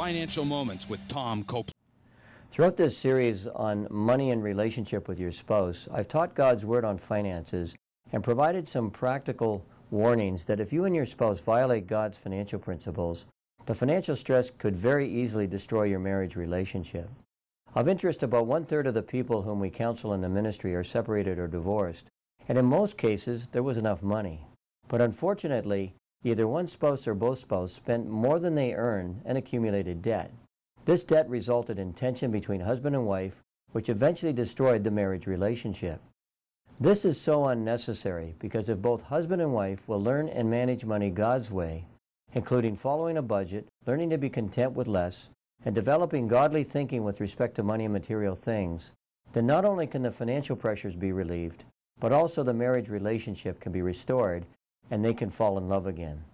Financial Moments with Tom Copeland. Throughout this series on money and relationship with your spouse, I've taught God's Word on finances and provided some practical warnings that if you and your spouse violate God's financial principles, the financial stress could very easily destroy your marriage relationship. Of interest, about one third of the people whom we counsel in the ministry are separated or divorced, and in most cases, there was enough money. But unfortunately, either one spouse or both spouses spent more than they earned and accumulated debt. This debt resulted in tension between husband and wife, which eventually destroyed the marriage relationship. This is so unnecessary because if both husband and wife will learn and manage money God's way, including following a budget, learning to be content with less, and developing godly thinking with respect to money and material things, then not only can the financial pressures be relieved, but also the marriage relationship can be restored and they can fall in love again.